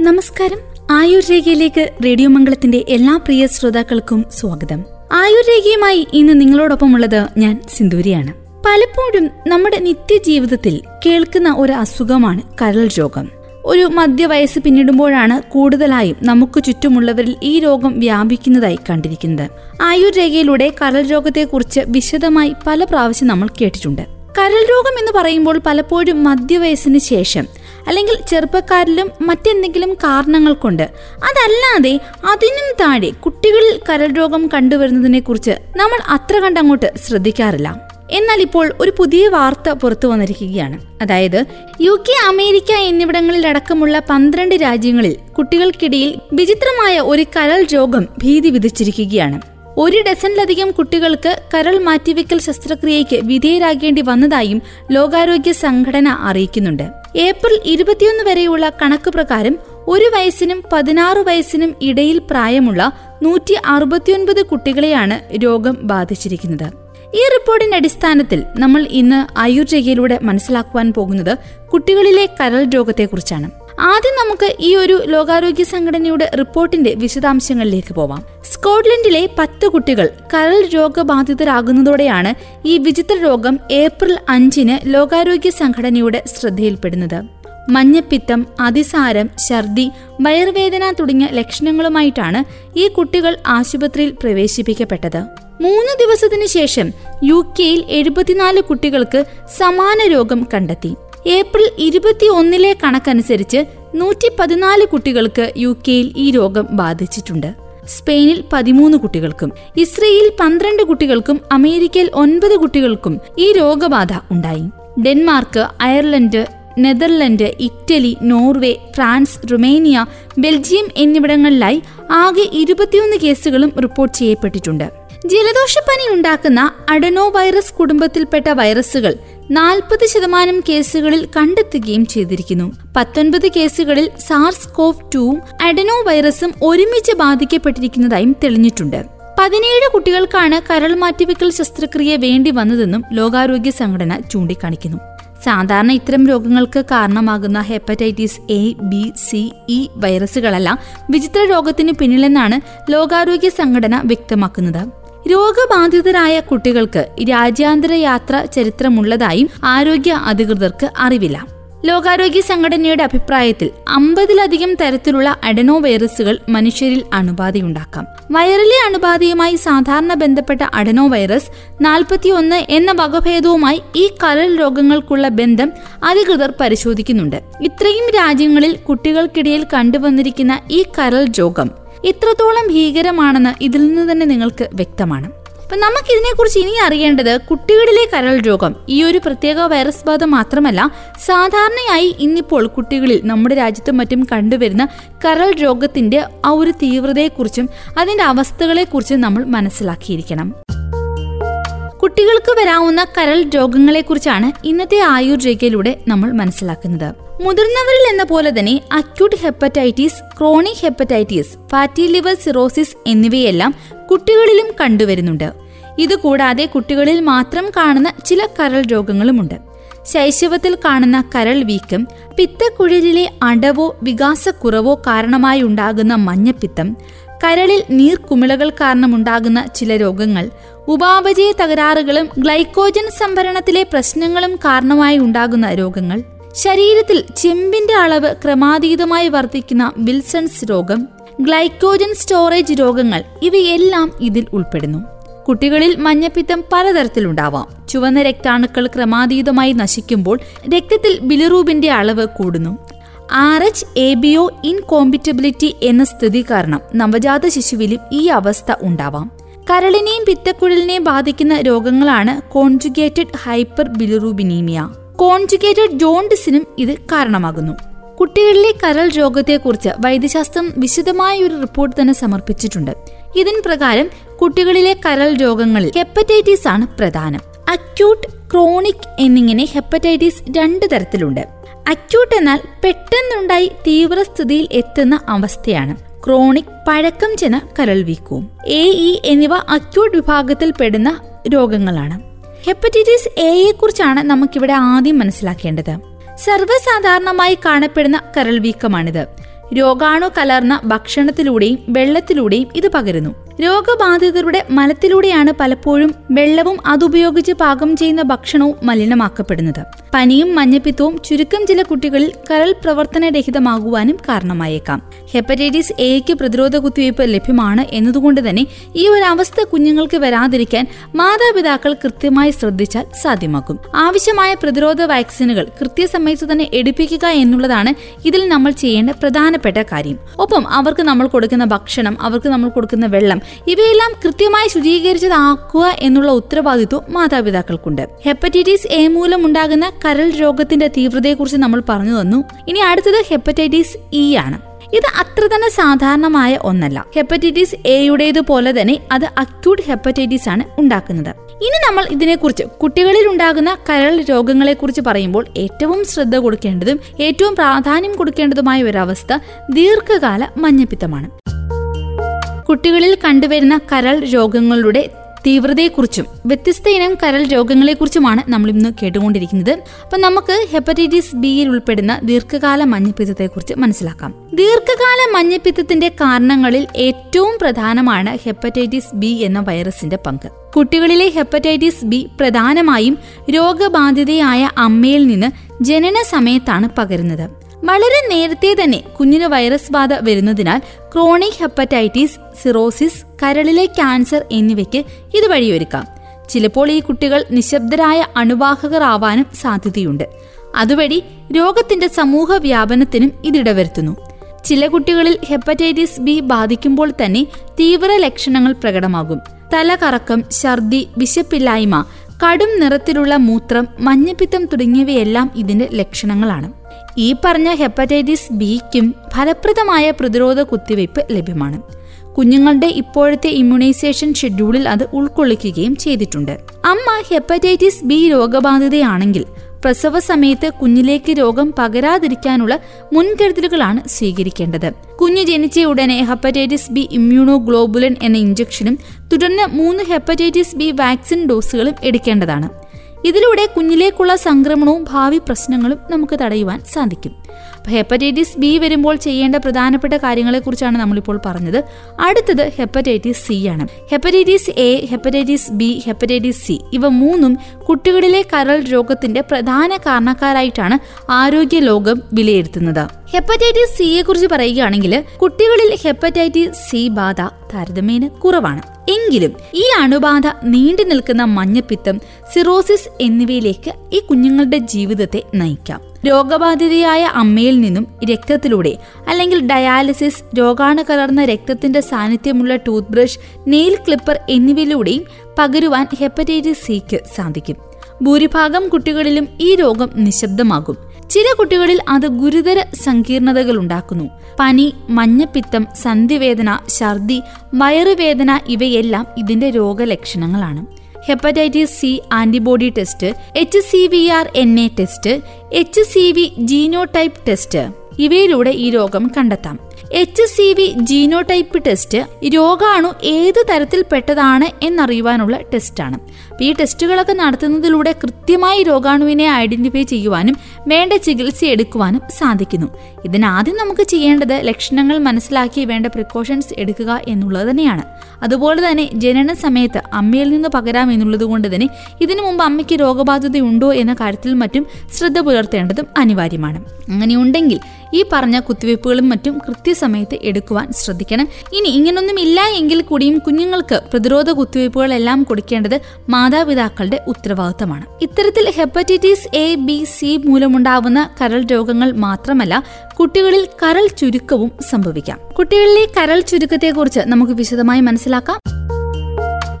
നമസ്കാരം. ആയുർ രേഖയിലേക്ക് റേഡിയോ മംഗളത്തിന്റെ എല്ലാ പ്രിയ ശ്രോതാക്കൾക്കും സ്വാഗതം. ആയുർ രേഖയുമായി ഇന്ന് നിങ്ങളോടൊപ്പമുള്ളത് ഞാൻ സിന്ദൂരിയാണ്. പലപ്പോഴും നമ്മുടെ നിത്യജീവിതത്തിൽ കേൾക്കുന്ന ഒരു അസുഖമാണ് കരൾ രോഗം. ഒരു മധ്യവയസ്സ് പിന്നിടുമ്പോഴാണ് കൂടുതലായും നമുക്ക് ചുറ്റുമുള്ളവരിൽ ഈ രോഗം വ്യാപിക്കുന്നതായി കണ്ടിരിക്കുന്നത്. ആയുർ രേഖയിലൂടെ കരൾ രോഗത്തെക്കുറിച്ച് വിശദമായി പല പ്രാവശ്യം നമ്മൾ കേട്ടിട്ടുണ്ട്. കരൾ രോഗം എന്ന് പറയുമ്പോൾ പലപ്പോഴും മധ്യവയസ്സിന് ശേഷം അല്ലെങ്കിൽ ചെറുപ്പക്കാരിലും മറ്റെന്തെങ്കിലും കാരണങ്ങൾ കൊണ്ട് അതല്ലാതെ അതിനും താഴെ കുട്ടികളിൽ കരൾ രോഗം കണ്ടുവരുന്നതിനെ കുറിച്ച് നമ്മൾ അത്ര കണ്ടങ്ങോട്ട് ശ്രദ്ധിക്കാറില്ല. എന്നാൽ ഇപ്പോൾ ഒരു പുതിയ വാർത്ത പുറത്തു വന്നിരിക്കുകയാണ്. അതായത് യു കെ അമേരിക്ക എന്നിവിടങ്ങളിൽ അടക്കമുള്ള പന്ത്രണ്ട് രാജ്യങ്ങളിൽ കുട്ടികൾക്കിടയിൽ വിചിത്രമായ ഒരു കരൾ രോഗം ഭീതി വിധിച്ചിരിക്കുകയാണ് ഒരു ഡസനിലധികം കുട്ടികൾക്ക് കരൾ മാറ്റിവെക്കൽ ശസ്ത്രക്രിയയ്ക്ക് വിധേയരാകേണ്ടി വന്നതായും ലോകാരോഗ്യ സംഘടന അറിയിക്കുന്നുണ്ട്. ഏപ്രിൽ ഇരുപത്തിയൊന്ന് വരെയുള്ള കണക്ക് പ്രകാരം ഒരു വയസ്സിനും പതിനാറ് വയസ്സിനും ഇടയിൽ പ്രായമുള്ള നൂറ്റി അറുപത്തിയൊൻപത് കുട്ടികളെയാണ് രോഗം ബാധിച്ചിരിക്കുന്നത്. ഈ റിപ്പോർട്ടിന്റെ അടിസ്ഥാനത്തിൽ നമ്മൾ ഇന്ന് ആയുർ രേഖയിലൂടെ മനസ്സിലാക്കുവാൻ പോകുന്നത് കുട്ടികളിലെ കരൾ രോഗത്തെക്കുറിച്ചാണ്. ആദ്യം നമുക്ക് ഈ ഒരു ലോകാരോഗ്യ സംഘടനയുടെ റിപ്പോർട്ടിന്റെ വിശദാംശങ്ങളിലേക്ക് പോവാം. സ്കോട്ട്ലൻഡിലെ പത്ത് കുട്ടികൾ കരൾ രോഗബാധിതരാകുന്നതോടെയാണ് ഈ വിചിത്ര രോഗം ഏപ്രിൽ അഞ്ചിന് ലോകാരോഗ്യ സംഘടനയുടെ ശ്രദ്ധയിൽപ്പെടുന്നത്. മഞ്ഞപ്പിത്തം അതിസാരം ഛർദി വയർവേദന തുടങ്ങിയ ലക്ഷണങ്ങളുമായിട്ടാണ് ഈ കുട്ടികൾ ആശുപത്രിയിൽ പ്രവേശിപ്പിക്കപ്പെട്ടത്. മൂന്ന് ദിവസത്തിനു ശേഷം യു കെയിൽ എഴുപത്തിനാല് കുട്ടികൾക്ക് സമാന രോഗം കണ്ടെത്തി. ഏപ്രിൽ ഇരുപത്തിയൊന്നിലെ കണക്കനുസരിച്ച് നൂറ്റി പതിനാല് കുട്ടികൾക്ക് യു കെയിൽ ഈ രോഗം ബാധിച്ചിട്ടുണ്ട്. സ്പെയിനിൽ പതിമൂന്ന് കുട്ടികൾക്കും ഇസ്രയേലിൽ പന്ത്രണ്ട് കുട്ടികൾക്കും അമേരിക്കയിൽ ഒൻപത് കുട്ടികൾക്കും ഈ രോഗബാധ ഉണ്ടായി. Denmark Ireland Netherland Italy Norway France Romania Belgium എന്നിവിടങ്ങളിലായി ആകെ ഇരുപത്തിയൊന്ന് കേസുകളും റിപ്പോർട്ട് ചെയ്യപ്പെട്ടിട്ടുണ്ട്. ജലദോഷപ്പനി ഉണ്ടാക്കുന്ന അഡനോ വൈറസ് കുടുംബത്തിൽപ്പെട്ട വൈറസുകൾ നാൽപ്പത് ശതമാനം കേസുകളിൽ കണ്ടെത്തുകയും ചെയ്തിരിക്കുന്നു. പത്തൊൻപത് കേസുകളിൽ സാർസ് കോവ് ടൂവും അഡനോ വൈറസും ഒരുമിച്ച് ബാധിക്കപ്പെട്ടിരിക്കുന്നതായും തെളിഞ്ഞിട്ടുണ്ട്. പതിനേഴ് കുട്ടികൾക്കാണ് കരൾ മാറ്റിവെക്കൽ ശസ്ത്രക്രിയ വേണ്ടി വന്നതെന്നും ലോകാരോഗ്യ സംഘടന ചൂണ്ടിക്കാണിക്കുന്നു. സാധാരണ ഇത്തരം രോഗങ്ങൾക്ക് കാരണമാകുന്ന hepatitis A B C E വൈറസുകളല്ല വിചിത്ര രോഗത്തിന് പിന്നിലെന്നാണ് ലോകാരോഗ്യ സംഘടന വ്യക്തമാക്കുന്നത്. രോഗബാധിതരായ കുട്ടികൾക്ക് രാജ്യാന്തര യാത്ര ചരിത്രമുള്ളതായും ആരോഗ്യ അധികൃതർക്ക് അറിവില്ല. ലോകാരോഗ്യ സംഘടനയുടെ അഭിപ്രായത്തിൽ അമ്പതിലധികം തരത്തിലുള്ള അഡനോ വൈറസുകൾ മനുഷ്യരിൽ അണുബാധയുണ്ടാക്കാം. വൈറലെ അണുബാധയുമായി സാധാരണ ബന്ധപ്പെട്ട അഡനോ വൈറസ് നാൽപ്പത്തിയൊന്ന് എന്ന വകഭേദവുമായി ഈ കരൾ രോഗങ്ങൾക്കുള്ള ബന്ധം അധികൃതർ പരിശോധിക്കുന്നുണ്ട്. ഇത്രയും രാജ്യങ്ങളിൽ കുട്ടികൾക്കിടയിൽ കണ്ടുവന്നിരിക്കുന്ന ഈ കരൾ രോഗം ഇത്രത്തോളം ഭീകരമാണെന്ന് ഇതിൽ നിന്ന് തന്നെ നിങ്ങൾക്ക് വ്യക്തമാണ്. അപ്പം നമുക്കിതിനെക്കുറിച്ച് ഇനി അറിയേണ്ടത് കുട്ടികളിലെ കരൾ രോഗം ഈ ഒരു പ്രത്യേക വൈറസ് ബാധ മാത്രമല്ല സാധാരണയായി ഇന്നിപ്പോൾ കുട്ടികളിൽ നമ്മുടെ രാജ്യത്തും മറ്റും കണ്ടുവരുന്ന കരൾ രോഗത്തിന്റെ ആ ഒരു തീവ്രതയെക്കുറിച്ചും അതിന്റെ അവസ്ഥകളെക്കുറിച്ചും നമ്മൾ മനസ്സിലാക്കിയിരിക്കണം. കുട്ടികൾക്ക് വരാവുന്ന കരൾ രോഗങ്ങളെക്കുറിച്ചാണ് ഇന്നത്തെ ആയുർ ആയുർരേഖയിലൂടെ നമ്മൾ മനസ്സിലാക്കുന്നത്. മുതിർന്നവരിൽ എന്ന പോലെ തന്നെ acute hepatitis chronic hepatitis fatty liver cirrhosis എന്നിവയെല്ലാം കുട്ടികളിലും കണ്ടുവരുന്നുണ്ട്. ഇതുകൂടാതെ കുട്ടികളിൽ മാത്രം കാണുന്ന ചില കരൾ രോഗങ്ങളുമുണ്ട്. ശൈശവത്തിൽ കാണുന്ന കരൾ വീക്കം പിത്തക്കുഴലിലെ അടവോ വികാസക്കുറവോ കാരണമായി ഉണ്ടാകുന്ന മഞ്ഞപ്പിത്തം കരളിൽ നീർക്കുമിളകൾ കാരണമുണ്ടാകുന്ന ചില രോഗങ്ങൾ ഉപാപചയ തകരാറുകളും ഗ്ലൈക്കോജൻ സംഭരണത്തിലെ പ്രശ്നങ്ങളും കാരണമായി ഉണ്ടാകുന്ന രോഗങ്ങൾ ശരീരത്തിൽ ചെമ്പിന്റെ അളവ് ക്രമാതീതമായി വർദ്ധിക്കുന്ന വിൽസൺസ് രോഗം ഗ്ലൈക്കോജൻ സ്റ്റോറേജ് രോഗങ്ങൾ ഇവയെല്ലാം ഇതിൽ ഉൾപ്പെടുന്നു. കുട്ടികളിൽ മഞ്ഞപ്പിത്തം പലതരത്തിലുണ്ടാവാം. ചുവന്ന രക്താണുക്കൾ ക്രമാതീതമായി നശിക്കുമ്പോൾ രക്തത്തിൽ ബിലിറൂബിന്റെ അളവ് കൂടുന്നു. R H A B O incompatibility എന്ന സ്ഥിതി കാരണം നവജാത ശിശുവിലും ഈ അവസ്ഥ ഉണ്ടാവാം. കരളിനെയും പിത്തക്കുഴലിനെയും ബാധിക്കുന്ന രോഗങ്ങളാണ് കോൺജുഗേറ്റഡ് ഹൈപ്പർ ബിലിറൂബിനീമിയ. കോൺജുഗേറ്റഡ് ജോണ്ടിസിനും ഇത് കാരണമാകുന്നു. കുട്ടികളിലെ കരൾ രോഗത്തെക്കുറിച്ച് വൈദ്യശാസ്ത്രം വിശദമായ ഒരു റിപ്പോർട്ട് തന്നെ സമർപ്പിച്ചിട്ടുണ്ട്. ഇതിൻ പ്രകാരം കുട്ടികളിലെ കരൾ രോഗങ്ങളിൽ ഹെപ്പറ്റൈറ്റിസ് ആണ് പ്രധാനം. അക്യൂട്ട് ക്രോണിക് എന്നിങ്ങനെ ഹെപ്പറ്റൈറ്റിസ് രണ്ട് തരത്തിലുണ്ട്. അക്യൂട്ട് എന്നാൽ പെട്ടെന്നുണ്ടായി തീവ്രസ്ഥിതിയിൽ എത്തുന്ന അവസ്ഥയാണ്. ക്രോണിക് പഴക്കം ചെന്ന കരൾ വീക്കവും എ ഇ എന്നിവ അക്യൂട്ട് വിഭാഗത്തിൽ പെടുന്ന രോഗങ്ങളാണ്. ഹെപ്പറ്റൈറ്റിസ് എയെ കുറിച്ചാണ് നമുക്കിവിടെ ആദ്യം മനസ്സിലാക്കേണ്ടത്. സർവസാധാരണമായി കാണപ്പെടുന്ന കരൾ വീക്കമാണിത് രോഗാണു കലർന്ന ഭക്ഷണത്തിലൂടെയും വെള്ളത്തിലൂടെയും ഇത് പകരുന്നു. രോഗബാധിതരുടെ മലത്തിലൂടെയാണ് പലപ്പോഴും വെള്ളവും അതുപയോഗിച്ച് പാകം ചെയ്യുന്ന ഭക്ഷണവും മലിനമാക്കപ്പെടുന്നത്. പനിയും മഞ്ഞപ്പിത്തവും ചുരുക്കം ചില കുട്ടികളിൽ കരൾ പ്രവർത്തനരഹിതമാകുവാനും കാരണമായേക്കാം. ഹെപ്പറ്റൈറ്റിസ് എക്ക് പ്രതിരോധ കുത്തിവയ്പ് ലഭ്യമാണ് എന്നതുകൊണ്ട് തന്നെ ഈ ഒരു അവസ്ഥ കുഞ്ഞുങ്ങൾക്ക് വരാതിരിക്കാൻ മാതാപിതാക്കൾ കൃത്യമായി ശ്രദ്ധിച്ചാൽ സാധ്യമാക്കും ആവശ്യമായ പ്രതിരോധ വാക്സിനുകൾ കൃത്യസമയത്ത് തന്നെ എടുപ്പിക്കുക എന്നുള്ളതാണ് ഇതിൽ നമ്മൾ ചെയ്യേണ്ട പ്രധാനപ്പെട്ട കാര്യം. ഒപ്പം അവർക്ക് നമ്മൾ കൊടുക്കുന്ന ഭക്ഷണം അവർക്ക് നമ്മൾ കൊടുക്കുന്ന വെള്ളം ഇവയെല്ലാം കൃത്യമായി ശുചീകരിച്ചതാക്കുക എന്നുള്ള ഉത്തരവാദിത്വം മാതാപിതാക്കൾക്കുണ്ട്. ഹെപ്പറ്റൈറ്റിസ് എ മൂലം ഉണ്ടാകുന്ന കരൾ രോഗത്തിന്റെ തീവ്രതയെക്കുറിച്ച് നമ്മൾ പറഞ്ഞു തന്നു. ഇനി അടുത്തത് ഹെപ്പറ്റൈറ്റിസ് ഇ ആണ്. ഇത് അത്ര തന്നെ സാധാരണമായ ഒന്നല്ല. ഹെപ്പറ്റൈറ്റിസ് എയുടേത് പോലെ തന്നെ അത് അക്യൂട്ട് ഹെപ്പറ്റൈറ്റിസ് ആണ് ഉണ്ടാക്കുന്നത്. ഇനി നമ്മൾ ഇതിനെക്കുറിച്ച് കുട്ടികളിൽ ഉണ്ടാകുന്ന കരൾ രോഗങ്ങളെക്കുറിച്ച് പറയുമ്പോൾ ഏറ്റവും ശ്രദ്ധ കൊടുക്കേണ്ടതും ഏറ്റവും പ്രാധാന്യം കൊടുക്കേണ്ടതുമായ ഒരവസ്ഥ ദീർഘകാല മഞ്ഞപ്പിത്തമാണ്. കുട്ടികളിൽ കണ്ടുവരുന്ന കരൾ രോഗങ്ങളുടെ തീവ്രതയെക്കുറിച്ചും വ്യത്യസ്ത ഇനം കരൾ രോഗങ്ങളെക്കുറിച്ചുമാണ് നമ്മൾ ഇന്ന് കേട്ടുകൊണ്ടിരിക്കുന്നത്. അപ്പം നമുക്ക് ഹെപ്പറ്റൈറ്റിസ് ബിയിൽ ഉൾപ്പെടുന്ന ദീർഘകാല മഞ്ഞപ്പിത്തത്തെക്കുറിച്ച് മനസ്സിലാക്കാം. ദീർഘകാല മഞ്ഞപ്പിത്തത്തിന്റെ കാരണങ്ങളിൽ ഏറ്റവും പ്രധാനമാണ് ഹെപ്പറ്റൈറ്റിസ് ബി എന്ന വൈറസിന്റെ പങ്ക്. കുട്ടികളിലെ ഹെപ്പറ്റൈറ്റിസ് ബി പ്രധാനമായും രോഗബാധിതയായ അമ്മയിൽ നിന്ന് ജനന സമയത്താണ് പകരുന്നത്. വളരെ നേരത്തെ തന്നെ കുഞ്ഞിന് വൈറസ് ബാധ വരുന്നതിനാൽ ക്രോണിക് ഹെപ്പറ്റൈറ്റിസ് സിറോസിസ് കരളിലെ ക്യാൻസർ എന്നിവയ്ക്ക് ഇത് വഴിയൊരുക്കാം ചിലപ്പോൾ ഈ കുട്ടികൾ നിശബ്ദരായ അണുവാഹകർ ആവാനും സാധ്യതയുണ്ട്. അതുവഴി രോഗത്തിന്റെ സമൂഹ വ്യാപനത്തിനും ഇതിടവരുത്തുന്നു. ചില കുട്ടികളിൽ ഹെപ്പറ്റൈറ്റിസ് ബി ബാധിക്കുമ്പോൾ തന്നെ തീവ്ര ലക്ഷണങ്ങൾ പ്രകടമാകും. തലകറക്കം ഛർദി വിശപ്പില്ലായ്മ കടും നിറത്തിലുള്ള മൂത്രം മഞ്ഞപ്പിത്തം തുടങ്ങിയവയെല്ലാം ഇതിന്റെ ലക്ഷണങ്ങളാണ്. ഈ പറഞ്ഞ ഹെപ്പറ്റൈറ്റിസ് ബിക്കും ഫലപ്രദമായ പ്രതിരോധ കുത്തിവയ്പ് ലഭ്യമാണ്. കുഞ്ഞുങ്ങളുടെ ഇപ്പോഴത്തെ ഇമ്മ്യൂണൈസേഷൻ ഷെഡ്യൂളിൽ അത് ഉൾക്കൊള്ളിക്കുകയും ചെയ്തിട്ടുണ്ട്. അമ്മ ഹെപ്പറ്റൈറ്റിസ് ബി രോഗബാധിതയാണെങ്കിൽ പ്രസവ സമയത്ത് കുഞ്ഞിലേക്ക് രോഗം പകരാതിരിക്കാനുള്ള മുൻകരുതലുകളാണ് സ്വീകരിക്കേണ്ടത്. കുഞ്ഞു ജനിച്ച ഉടനെ ഹെപ്പറ്റൈറ്റിസ് ബി ഇമ്മ്യൂണോ ഗ്ലോബുലൻ എന്ന ഇഞ്ചക്ഷനും തുടർന്ന് മൂന്ന് ഹെപ്പറ്റൈറ്റിസ് ബി വാക്സിൻ ഡോസുകളും എടുക്കേണ്ടതാണ്. ഇതിലൂടെ കുഞ്ഞിലേക്കുള്ള സംക്രമണവും ഭാവി പ്രശ്നങ്ങളും നമുക്ക് തടയുവാൻ സാധിക്കും. ഹെപ്പറ്റൈറ്റിസ് ബി വരുമ്പോൾ ചെയ്യേണ്ട പ്രധാനപ്പെട്ട കാര്യങ്ങളെക്കുറിച്ചാണ് നമ്മളിപ്പോൾ പറഞ്ഞത്. അടുത്തത് ഹെപ്പറ്റൈറ്റിസ് സി ആണ്. Hepatitis A hepatitis B hepatitis C ഇവ മൂന്നും കുട്ടികളിലെ കരൾ രോഗത്തിന്റെ പ്രധാന കാരണക്കാരായിട്ടാണ് ആരോഗ്യ ലോകം വിലയിരുത്തുന്നത്. ഹെപ്പറ്റൈറ്റിസ് സിയെ കുറിച്ച് പറയുകയാണെങ്കിൽ കുട്ടികളിൽ ഹെപ്പറ്റൈറ്റിസ് സി ബാധ താരതമ്യേന കുറവാണ്. എങ്കിലും ഈ അണുബാധ നീണ്ടു നിൽക്കുന്ന മഞ്ഞപ്പിത്തം സിറോസിസ് എന്നിവയിലേക്ക് ഈ കുഞ്ഞുങ്ങളുടെ ജീവിതത്തെ നയിക്കാം. രോഗബാധിതയായ അമ്മയിൽ നിന്നും രക്തത്തിലൂടെ അല്ലെങ്കിൽ ഡയാലിസിസ് രോഗാണു കലർന്ന രക്തത്തിന്റെ സാന്നിധ്യമുള്ള ടൂത്ത് ബ്രഷ് നെയിൽ ക്ലിപ്പർ എന്നിവയിലൂടെയും പകരുവാൻ ഹെപ്പറ്റൈറ്റിസ് സിക്ക് സാധിക്കും. ഭൂരിഭാഗം കുട്ടികളിലും ഈ രോഗം നിശബ്ദമാകും. ചില കുട്ടികളിൽ അത് ഗുരുതര സങ്കീർണതകൾ ഉണ്ടാക്കുന്നു. പനി മഞ്ഞപ്പിത്തം സന്ധിവേദന ഛർദി വയറുവേദന ഇവയെല്ലാം ഇതിന്റെ രോഗലക്ഷണങ്ങളാണ്. Hepatitis C antibody test H C V R N A test H C V genotype test. ഇവയിലൂടെ ഈ രോഗം കണ്ടെത്താം. H C V genotype test രോഗാണു ഏത് തരത്തിൽപ്പെട്ടതാണ് എന്നറിയുവാനുള്ള ടെസ്റ്റാണ് ഈ ടെസ്റ്റുകളൊക്കെ നടത്തുന്നതിലൂടെ കൃത്യമായി രോഗാണുവിനെ ഐഡന്റിഫൈ ചെയ്യുവാനും വേണ്ട ചികിത്സ എടുക്കുവാനും സാധിക്കുന്നു. ഇതിനാദ്യം നമുക്ക് ചെയ്യേണ്ടത് ലക്ഷണങ്ങൾ മനസ്സിലാക്കി വേണ്ട പ്രിക്കോഷൻസ് എടുക്കുക എന്നുള്ളത് തന്നെയാണ്. അതുപോലെ തന്നെ ജനന സമയത്ത് അമ്മയിൽ നിന്ന് പകരാം എന്നുള്ളത് കൊണ്ട് തന്നെ ഇതിനു മുമ്പ് അമ്മയ്ക്ക് രോഗബാധിതയുണ്ടോ എന്ന കാര്യത്തിൽ മറ്റും ശ്രദ്ധ പുലർത്തേണ്ടതും അനിവാര്യമാണ്. അങ്ങനെയുണ്ടെങ്കിൽ ഈ പറഞ്ഞ കുത്തിവയ്പ്പുകളും മറ്റും കൃത്യസമയത്ത് എടുക്കുവാൻ ശ്രദ്ധിക്കണം. ഇനി ഇങ്ങനൊന്നും ഇല്ല എങ്കിൽ കൂടിയും കുഞ്ഞുങ്ങൾക്ക് പ്രതിരോധ കുത്തിവയ്പ്പുകളെല്ലാം കൊടുക്കേണ്ടത് മാതാപിതാക്കളുടെ ഉത്തരവാദിത്തമാണ്. ഇത്തരത്തിൽ ഹെപ്പറ്റൈറ്റിസ് എ ബി സി മൂലമുണ്ടാവുന്ന കരൾ രോഗങ്ങൾ മാത്രമല്ല കുട്ടികളിൽ കരൾ ചുരുക്കവും സംഭവിക്കാം. കുട്ടികളിലെ കരൾ ചുരുക്കത്തെക്കുറിച്ച് നമുക്ക് വിശദമായി മനസ്സിലാക്കാം.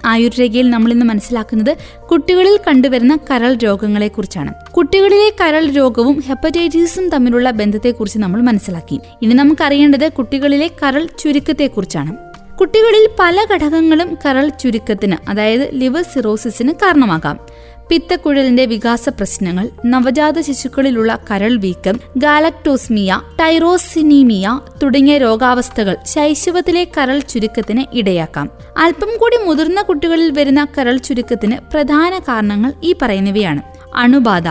ആയുർരേഖയിൽ നമ്മൾ ഇന്ന് മനസ്സിലാക്കുന്നത് കുട്ടികളിൽ കണ്ടുവരുന്ന കരൾ രോഗങ്ങളെക്കുറിച്ചാണ്. കുട്ടികളിലെ കരൾ രോഗവും ഹെപ്പറ്റൈറ്റിസും തമ്മിലുള്ള ബന്ധത്തെക്കുറിച്ച് നമ്മൾ മനസ്സിലാക്കി. ഇനി നമുക്കറിയേണ്ടത് കുട്ടികളിലെ കരൾ ചുരുക്കത്തെക്കുറിച്ചാണ്. കുട്ടികളിൽ പല ഘടകങ്ങളും കരൾ ചുരുക്കത്തിന് അതായത് ലിവർ സിറോസിസിന് കാരണമാകാം. പിത്തക്കുഴലിന്റെ വികാസ പ്രശ്നങ്ങൾ നവജാത ശിശുക്കളിലുള്ള കരൾ വീക്കം ഗാലക്ടോസ്മിയ ടൈറോസിനീമിയ തുടങ്ങിയ രോഗാവസ്ഥകൾ ശൈശവത്തിലെ കരൾ ചുരുക്കത്തിന് ഇടയാക്കാം. അല്പം കൂടി മുതിർന്ന കുട്ടികളിൽ വരുന്ന കരൾ ചുരുക്കത്തിന് പ്രധാന കാരണങ്ങൾ ഈ പറയുന്നവയാണ്. അണുബാധ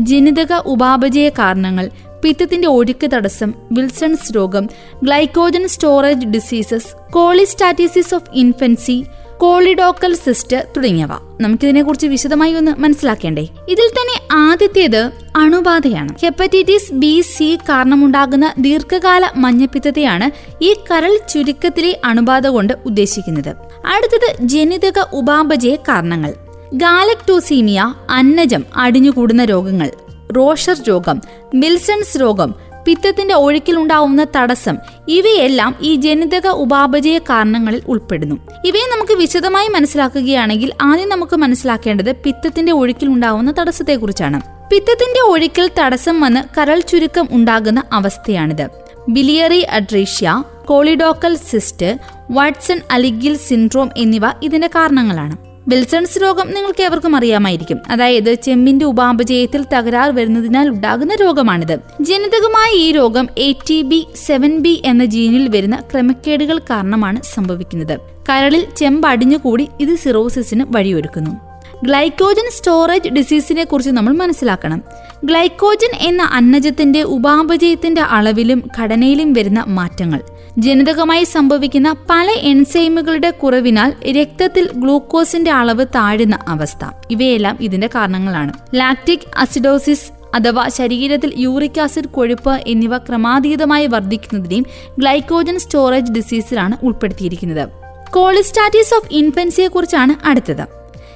ജനിതക ഉപാപചയ കാരണങ്ങൾ പിത്തത്തിന്റെ ഒഴുക്ക് തടസ്സം വിൽസൺസ് രോഗം glycogen storage diseases cholestasis of infancy choledochal cyst തുടങ്ങിയവ. നമുക്കിതിനെക്കുറിച്ച് വിശദമായി ഒന്ന് മനസ്സിലാക്കേണ്ടേ. ഇതിൽ തന്നെ ആദ്യത്തേത് അണുബാധയാണ്. ഹെപ്പറ്റൈറ്റിസ് ബി സി കാരണമുണ്ടാകുന്ന ദീർഘകാല മഞ്ഞപ്പിത്തത്തെയാണ് ഈ കരൾ ചുരുക്കത്തിലെ അണുബാധ കൊണ്ട് ഉദ്ദേശിക്കുന്നത്. അടുത്തത് ജനിതക ഉപാപചയ കാരണങ്ങൾ. ഗാലക്ടോസീമിയ അന്നജം അടിഞ്ഞുകൂടുന്ന രോഗങ്ങൾ. റോഷർ രോഗം മിൽസൺസ് രോഗം പിത്തത്തിന്റെ ഒഴുക്കിലുണ്ടാവുന്ന തടസ്സം. ഇവയെല്ലാം ഈ ജനിതക ഉപാപചയ കാരണങ്ങളിൽ ഉൾപ്പെടുന്നു. ഇവയെ നമുക്ക് വിശദമായി മനസ്സിലാക്കുകയാണെങ്കിൽ ആദ്യം നമുക്ക് മനസ്സിലാക്കേണ്ടത് പിത്തത്തിന്റെ ഒഴുക്കിലുണ്ടാവുന്ന തടസ്സത്തെക്കുറിച്ചാണ്. പിത്തത്തിന്റെ ഒഴുക്കിൽ തടസ്സം വന്ന് കരൾ ചുരുക്കം ഉണ്ടാകുന്ന അവസ്ഥയാണിത്. Biliary atresia choledochal cyst Watson Alagille syndrome എന്നിവ ഇതിന്റെ കാരണങ്ങളാണ്. വിൽസൺസ് രോഗം നിങ്ങൾക്ക് ഏവർക്കും അറിയാമായിരിക്കും. അതായത് ചെമ്മിന്റെ ഉപാപചയത്തിൽ തകരാർ വരുന്നതിനാൽ ഉണ്ടാകുന്ന രോഗമാണിത്. ജനിതകമായ ഈ രോഗം A T B seven B എന്ന ജീനിൽ വരുന്ന ക്രമക്കേടുകൾ കാരണമാണ് സംഭവിക്കുന്നത്. കരളിൽ ചെമ്പ് അടിഞ്ഞുകൂടി ഇത് സിറോസിസിന് വഴിയൊരുക്കുന്നു. ഗ്ലൈക്കോജൻ സ്റ്റോറേജ് ഡിസീസിനെ കുറിച്ച് നമ്മൾ മനസ്സിലാക്കണം. ഗ്ലൈക്കോജൻ എന്ന അന്നജത്തിന്റെ ഉപാപചയത്തിന്റെ അളവിലും ഘടനയിലും വരുന്ന മാറ്റങ്ങൾ. ജനിതകമായി സംഭവിക്കുന്ന പല എൻസൈമുകളുടെ കുറവിനാൽ രക്തത്തിൽ ഗ്ലൂക്കോസിന്റെ അളവ് താഴുന്ന അവസ്ഥ. ഇവയെല്ലാം ഇതിന്റെ കാരണങ്ങളാണ്. ലാക്റ്റിക് അസിഡോസിസ് അഥവാ ശരീരത്തിൽ യൂറിക് ആസിഡ് കൊഴുപ്പ് എന്നിവ ക്രമാതീതമായി വർദ്ധിക്കുന്നതിനെയും ഗ്ലൈക്കോജൻ സ്റ്റോറേജ് ഡിസീസിലാണ് ഉൾപ്പെടുത്തിയിരിക്കുന്നത്. കോളിസ്റ്റാറ്റിസ് ഓഫ് ഇൻഫൻസിയെ കുറിച്ചാണ് അടുത്തത്.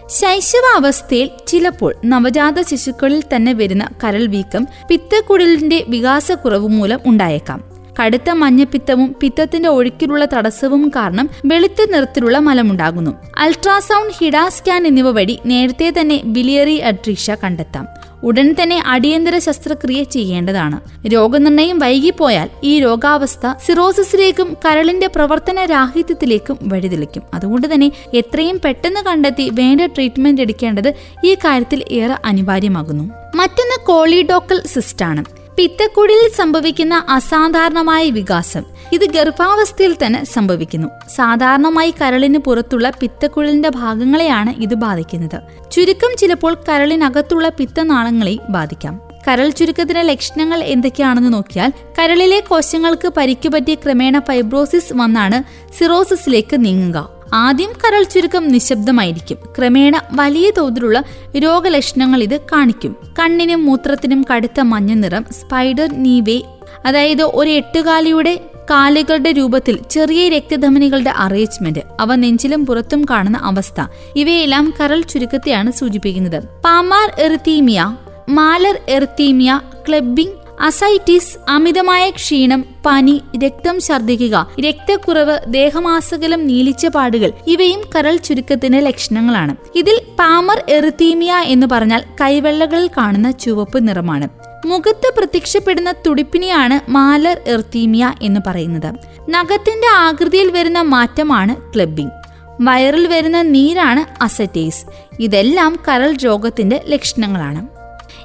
ശൈശവാവസ്ഥയിൽ ചിലപ്പോൾ നവജാത ശിശുക്കളിൽ തന്നെ വരുന്ന കരൾ വീക്കം പിത്തക്കുടലിന്റെ വികാസക്കുറവ് മൂലം ഉണ്ടായേക്കാം. കടുത്ത മഞ്ഞപ്പിത്തവും പിത്തത്തിന്റെ ഒഴുക്കിലുള്ള തടസ്സവും കാരണം വെളുത്ത നിറത്തിലുള്ള മലമുണ്ടാകുന്നു. അൾട്രാസൗണ്ട് ഹിഡാ സ്കാൻ എന്നിവ വഴി നേരത്തെ തന്നെ ബിലിയറി അട്രീഷ കണ്ടെത്താം. ഉടൻ തന്നെ അടിയന്തര ശസ്ത്രക്രിയ ചെയ്യേണ്ടതാണ്. രോഗനിർണയം വൈകിപ്പോയാൽ ഈ രോഗാവസ്ഥ സിറോസിസിലേക്കും കരളിന്റെ പ്രവർത്തന രാഹിത്യത്തിലേക്കും വഴിതെളിക്കും. അതുകൊണ്ട് തന്നെ എത്രയും പെട്ടെന്ന് കണ്ടെത്തി വേണ്ട ട്രീറ്റ്മെന്റ് എടുക്കേണ്ടത് ഈ കാര്യത്തിൽ ഏറെ അനിവാര്യമാകുന്നു. മറ്റൊന്ന് കോളിഡോക്കൽ സിസ്റ്റാണ്. പിത്തക്കുടിയിൽ സംഭവിക്കുന്ന അസാധാരണമായ വികാസം. ഇത് ഗർഭാവസ്ഥയിൽ തന്നെ സംഭവിക്കുന്നു. സാധാരണമായി കരളിന് പുറത്തുള്ള പിത്തക്കുഴലിന്റെ ഭാഗങ്ങളെയാണ് ഇത് ബാധിക്കുന്നത്. ചുരുക്കം ചിലപ്പോൾ കരളിനകത്തുള്ള പിത്തനാളങ്ങളെ ബാധിക്കാം. കരൾ ചുരുക്കത്തിന്റെ ലക്ഷണങ്ങൾ എന്തൊക്കെയാണെന്ന് നോക്കിയാൽ കരളിലെ കോശങ്ങൾക്ക് പരിക്കുപറ്റിയ ക്രമേണ ഫൈബ്രോസിസ് വന്നാണ് സിറോസിസിലേക്ക് നീങ്ങുക. ആദ്യം കരൾ ചുരുക്കം നിശബ്ദമായിരിക്കും. ക്രമേണ വലിയ തോതിലുള്ള രോഗലക്ഷണങ്ങൾ ഇത് കാണിക്കും. കണ്ണിനും മൂത്രത്തിനും കടുത്ത മഞ്ഞ നിറം സ്പൈഡർ നീവേ. അതായത് ഒരു എട്ടുകാലിയുടെ കാലുകളുടെ രൂപത്തിൽ ചെറിയ രക്തധമനികളുടെ അറേഞ്ച്മെന്റ് അവ നെഞ്ചിലും പുറത്തും കാണുന്ന അവസ്ഥ. ഇവയെല്ലാം കരൾ ചുരുക്കത്തെയാണ് സൂചിപ്പിക്കുന്നത്. Palmar erythema malar erythema clubbing ascites അമിതമായ ക്ഷീണം പനി രക്തം ഛർദ്ദിക്കുക രക്തക്കുറവ് ദേഹമാസകലം നീലിച്ച പാടുകൾ ഇവയും കരൾ ചുരുക്കത്തിന്റെ ലക്ഷണങ്ങളാണ്. ഇതിൽ പാമർ എറിത്തീമിയ എന്ന് പറഞ്ഞാൽ കൈവെള്ളകളിൽ കാണുന്ന ചുവപ്പ് നിറമാണ്. മുഖത്ത് പ്രത്യക്ഷപ്പെടുന്ന തുടിപ്പിനെയാണ് മാലർ എർത്തീമിയ എന്ന് പറയുന്നത്. നഖത്തിന്റെ ആകൃതിയിൽ വരുന്ന മാറ്റമാണ് ക്ലബിംഗ്. വയറിൽ വരുന്ന നീരാണ് അസറ്റേസ്. ഇതെല്ലാം കരൾ രോഗത്തിന്റെ ലക്ഷണങ്ങളാണ്.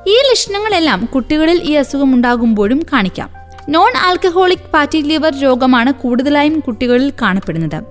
ഈ ലക്ഷണങ്ങളെല്ലാം കുട്ടികളിൽ ഈ അസുഖം ഉണ്ടാകുമ്പോഴും കാണിക്കാം. നോൺ ആൽക്കഹോളിക് ഫാറ്റി ലിവർ രോഗമാണ് കൂടുതലായും കുട്ടികളിൽ കാണപ്പെടുന്നത്.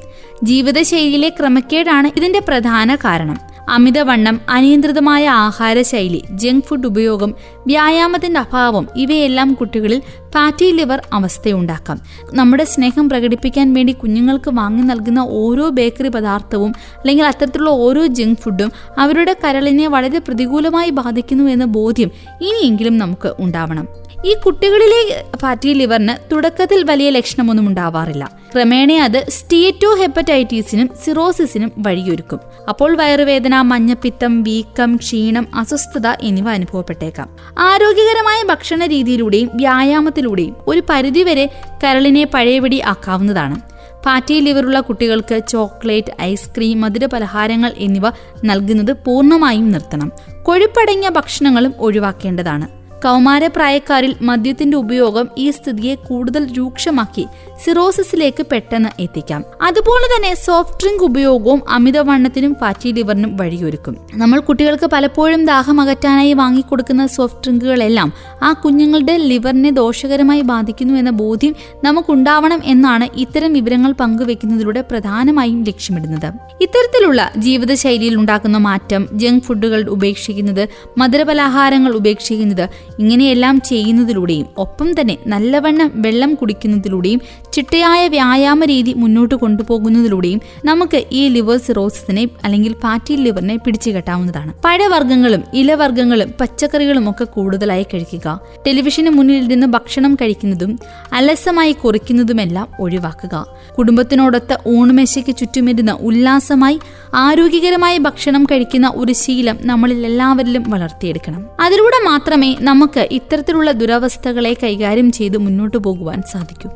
ജീവിതശൈലിയിലെ ക്രമക്കേടാണ് ഇതിന്റെ പ്രധാന കാരണം. അമിതവണ്ണം അനിയന്ത്രിതമായ ആഹാരശൈലി ജങ്ക് ഫുഡ് ഉപയോഗം വ്യായാമത്തിന്റെ അഭാവം ഇവയെല്ലാം കുട്ടികളിൽ ഫാറ്റി ലിവർ അവസ്ഥയുണ്ടാക്കാം. നമ്മുടെ സ്നേഹം പ്രകടിപ്പിക്കാൻ വേണ്ടി കുഞ്ഞുങ്ങൾക്ക് വാങ്ങി നൽകുന്ന ഓരോ ബേക്കറി പദാർത്ഥവും അല്ലെങ്കിൽ അത്തരത്തിലുള്ള ഓരോ ജങ്ക് ഫുഡും അവരുടെ കരളിനെ വളരെ പ്രതികൂലമായി ബാധിക്കുന്നു എന്ന ബോധ്യം ഇനിയെങ്കിലും നമുക്ക് ഉണ്ടാവണം. ഈ കുട്ടികളിലെ ഫാറ്റി ലിവറിന് തുടക്കത്തിൽ വലിയ ലക്ഷണമൊന്നും ഉണ്ടാവാറില്ല. ക്രമേണ അത് സ്റ്റീറ്റോ ഹെപ്പറ്റൈറ്റീസിനും സിറോസിസിനും വഴിയൊരുക്കും. അപ്പോൾ വയറുവേദന മഞ്ഞപ്പിത്തം വീക്കം ക്ഷീണം അസ്വസ്ഥത എന്നിവ അനുഭവപ്പെട്ടേക്കാം. ആരോഗ്യകരമായ ഭക്ഷണ രീതിയിലൂടെയും വ്യായാമത്തിലൂടെയും ഒരു പരിധിവരെ കരളിനെ പഴയപടി ആക്കാവുന്നതാണ്. ഫാറ്റി ലിവറുള്ള കുട്ടികൾക്ക് ചോക്ലേറ്റ് ഐസ്ക്രീം മധുര പലഹാരങ്ങൾ എന്നിവ നൽകുന്നത് പൂർണമായും നിർത്തണം. കൊഴുപ്പടങ്ങിയ ഭക്ഷണങ്ങളും ഒഴിവാക്കേണ്ടതാണ്. കൗമാരപ്രായക്കാരിൽ മദ്യത്തിന്റെ ഉപയോഗം ഈ സ്ഥിതിയെ കൂടുതൽ രൂക്ഷമാക്കി സിറോസിസിലേക്ക് പെട്ടെന്ന് എത്തിക്കാം. അതുപോലെ തന്നെ സോഫ്റ്റ് ഡ്രിങ്ക് ഉപയോഗവും അമിതവണ്ണത്തിനും ഫാറ്റി ലിവറിനും വഴിയൊരുക്കും. നമ്മൾ കുട്ടികൾക്ക് പലപ്പോഴും ദാഹം അകറ്റാനായി വാങ്ങിക്കൊടുക്കുന്ന സോഫ്റ്റ് ഡ്രിങ്കുകളെല്ലാം ആ കുഞ്ഞുങ്ങളുടെ ലിവറിനെ ദോഷകരമായി ബാധിക്കുന്നു എന്ന ബോധ്യം നമുക്കുണ്ടാവണം എന്നാണ് ഇത്തരം വിവരങ്ങൾ പങ്കുവെക്കുന്നതിലൂടെ പ്രധാനമായും ലക്ഷ്യമിടുന്നത്. ഇത്തരത്തിലുള്ള ജീവിതശൈലിയിൽ ഉണ്ടാക്കുന്ന മാറ്റം ജങ്ക് ഫുഡുകൾ ഉപേക്ഷിക്കുന്നത് മധുരപലഹാരങ്ങൾ ഉപേക്ഷിക്കുന്നത് ഇങ്ങനെയെല്ലാം ചെയ്യുന്നതിലൂടെയും ഒപ്പം തന്നെ നല്ലവണ്ണം വെള്ളം കുടിക്കുന്നതിലൂടെയും ചിട്ടയായ വ്യായാമ രീതി മുന്നോട്ട് കൊണ്ടുപോകുന്നതിലൂടെയും നമുക്ക് ഈ ലിവർ സിറോസിനെ അല്ലെങ്കിൽ ഫാറ്റി ലിവറിനെ പിടിച്ചു കെട്ടാവുന്നതാണ് പഴവർഗങ്ങളും ഇലവർഗങ്ങളും പച്ചക്കറികളും ഒക്കെ കൂടുതലായി കഴിക്കുക. ടെലിവിഷന് മുന്നിൽ നിന്ന് ഭക്ഷണം കഴിക്കുന്നതും അലസമായി കുറിക്കുന്നതുമെല്ലാം ഒഴിവാക്കുക. കുടുംബത്തിനോടൊത്ത് ഊണുമേശയ്ക്ക് ചുറ്റുമിരുന്ന് ഉല്ലാസമായി ആരോഗ്യകരമായ ഭക്ഷണം കഴിക്കുന്ന ഒരു ശീലം നമ്മളിൽ എല്ലാവരിലും വളർത്തിയെടുക്കണം. അതിലൂടെ മാത്രമേ നമുക്ക് ഇത്തരത്തിലുള്ള ദുരവസ്ഥകളെ കൈകാര്യം ചെയ്ത് മുന്നോട്ട് പോകുവാൻ സാധിക്കും.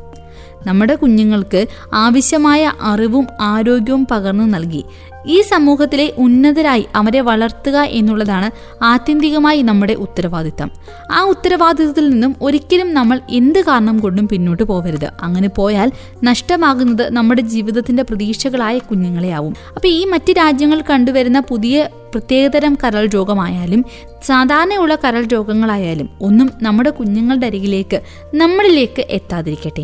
നമ്മുടെ കുഞ്ഞുങ്ങൾക്ക് ആവശ്യമായ അറിവും ആരോഗ്യവും പകർന്നു നൽകി ഈ സമൂഹത്തിലെ ഉന്നതരായി അവരെ വളർത്തുക എന്നുള്ളതാണ് ആത്യന്തികമായി നമ്മുടെ ഉത്തരവാദിത്തം. ആ ഉത്തരവാദിത്തത്തിൽ നിന്നും ഒരിക്കലും നമ്മൾ എന്ത് കാരണം കൊണ്ടും പിന്നോട്ട് പോകരുത് അങ്ങനെ പോയാൽ നഷ്ടമാകുന്നത് നമ്മുടെ ജീവിതത്തിന്റെ പ്രതീക്ഷകളായ കുഞ്ഞുങ്ങളെയാവും. അപ്പൊ ഈ മറ്റ് രാജ്യങ്ങൾ കണ്ടുവരുന്ന പുതിയ പ്രത്യേകതരം കരൾ രോഗമായാലും സാധാരണയുള്ള കരൾ രോഗങ്ങളായാലും ഒന്നും നമ്മുടെ കുഞ്ഞുങ്ങളുടെ അരികിലേക്ക് നമ്മളിലേക്ക് എത്താതിരിക്കട്ടെ.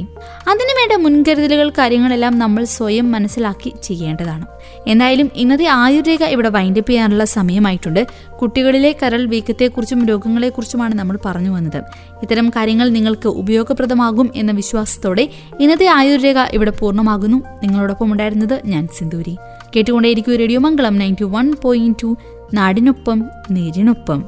അതിനുവേണ്ട മുൻകരുതലുകൾ കാര്യങ്ങളെല്ലാം നമ്മൾ സ്വയം മനസ്സിലാക്കി ചെയ്യേണ്ടതാണ്. എന്തായാലും ഇന്നത്തെ ആയുർരേഖ ഇവിടെ വൈൻഡപ്പ് ചെയ്യാനുള്ള സമയമായിട്ടുണ്ട്. കുട്ടികളിലെ കരൾ വീക്കത്തെക്കുറിച്ചും രോഗങ്ങളെക്കുറിച്ചുമാണ് നമ്മൾ പറഞ്ഞു വന്നത്. ഇത്തരം കാര്യങ്ങൾ നിങ്ങൾക്ക് ഉപയോഗപ്രദമാകും എന്ന വിശ്വാസത്തോടെ ഇന്നത്തെ ആയുർരേഖ ഇവിടെ പൂർണമാകുന്നു. നിങ്ങളോടൊപ്പം ഉണ്ടായിരുന്നത് ഞാൻ Sinduri. കേട്ടുകൊണ്ടേയിരിക്കും radio Mangalam ninety one point two നാടിനൊപ്പം നേരിനൊപ്പം.